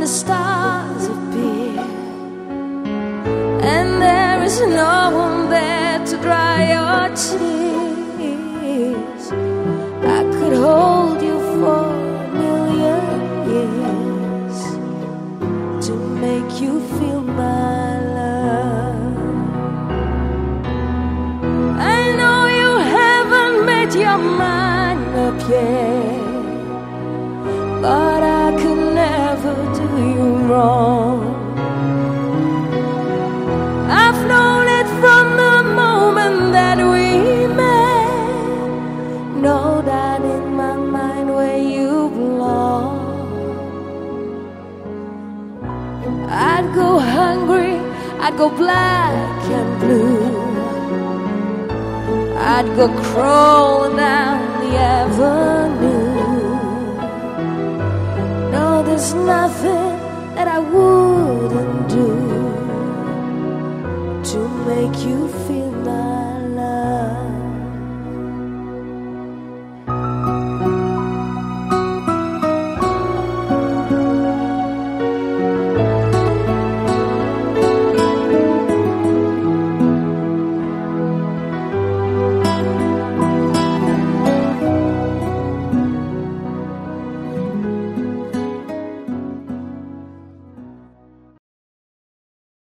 the stars appear, and there is no one there to dry your tears. I could hold you for a million years to make you feel my love. I know you haven't made your mind up yet, but I never do you wrong. I've known it from the moment that we met. Know that in my mind where you belong. I'd go hungry, I'd go black and blue. I'd go crawling down the avenue. There's nothing that I wouldn't do to make you feel my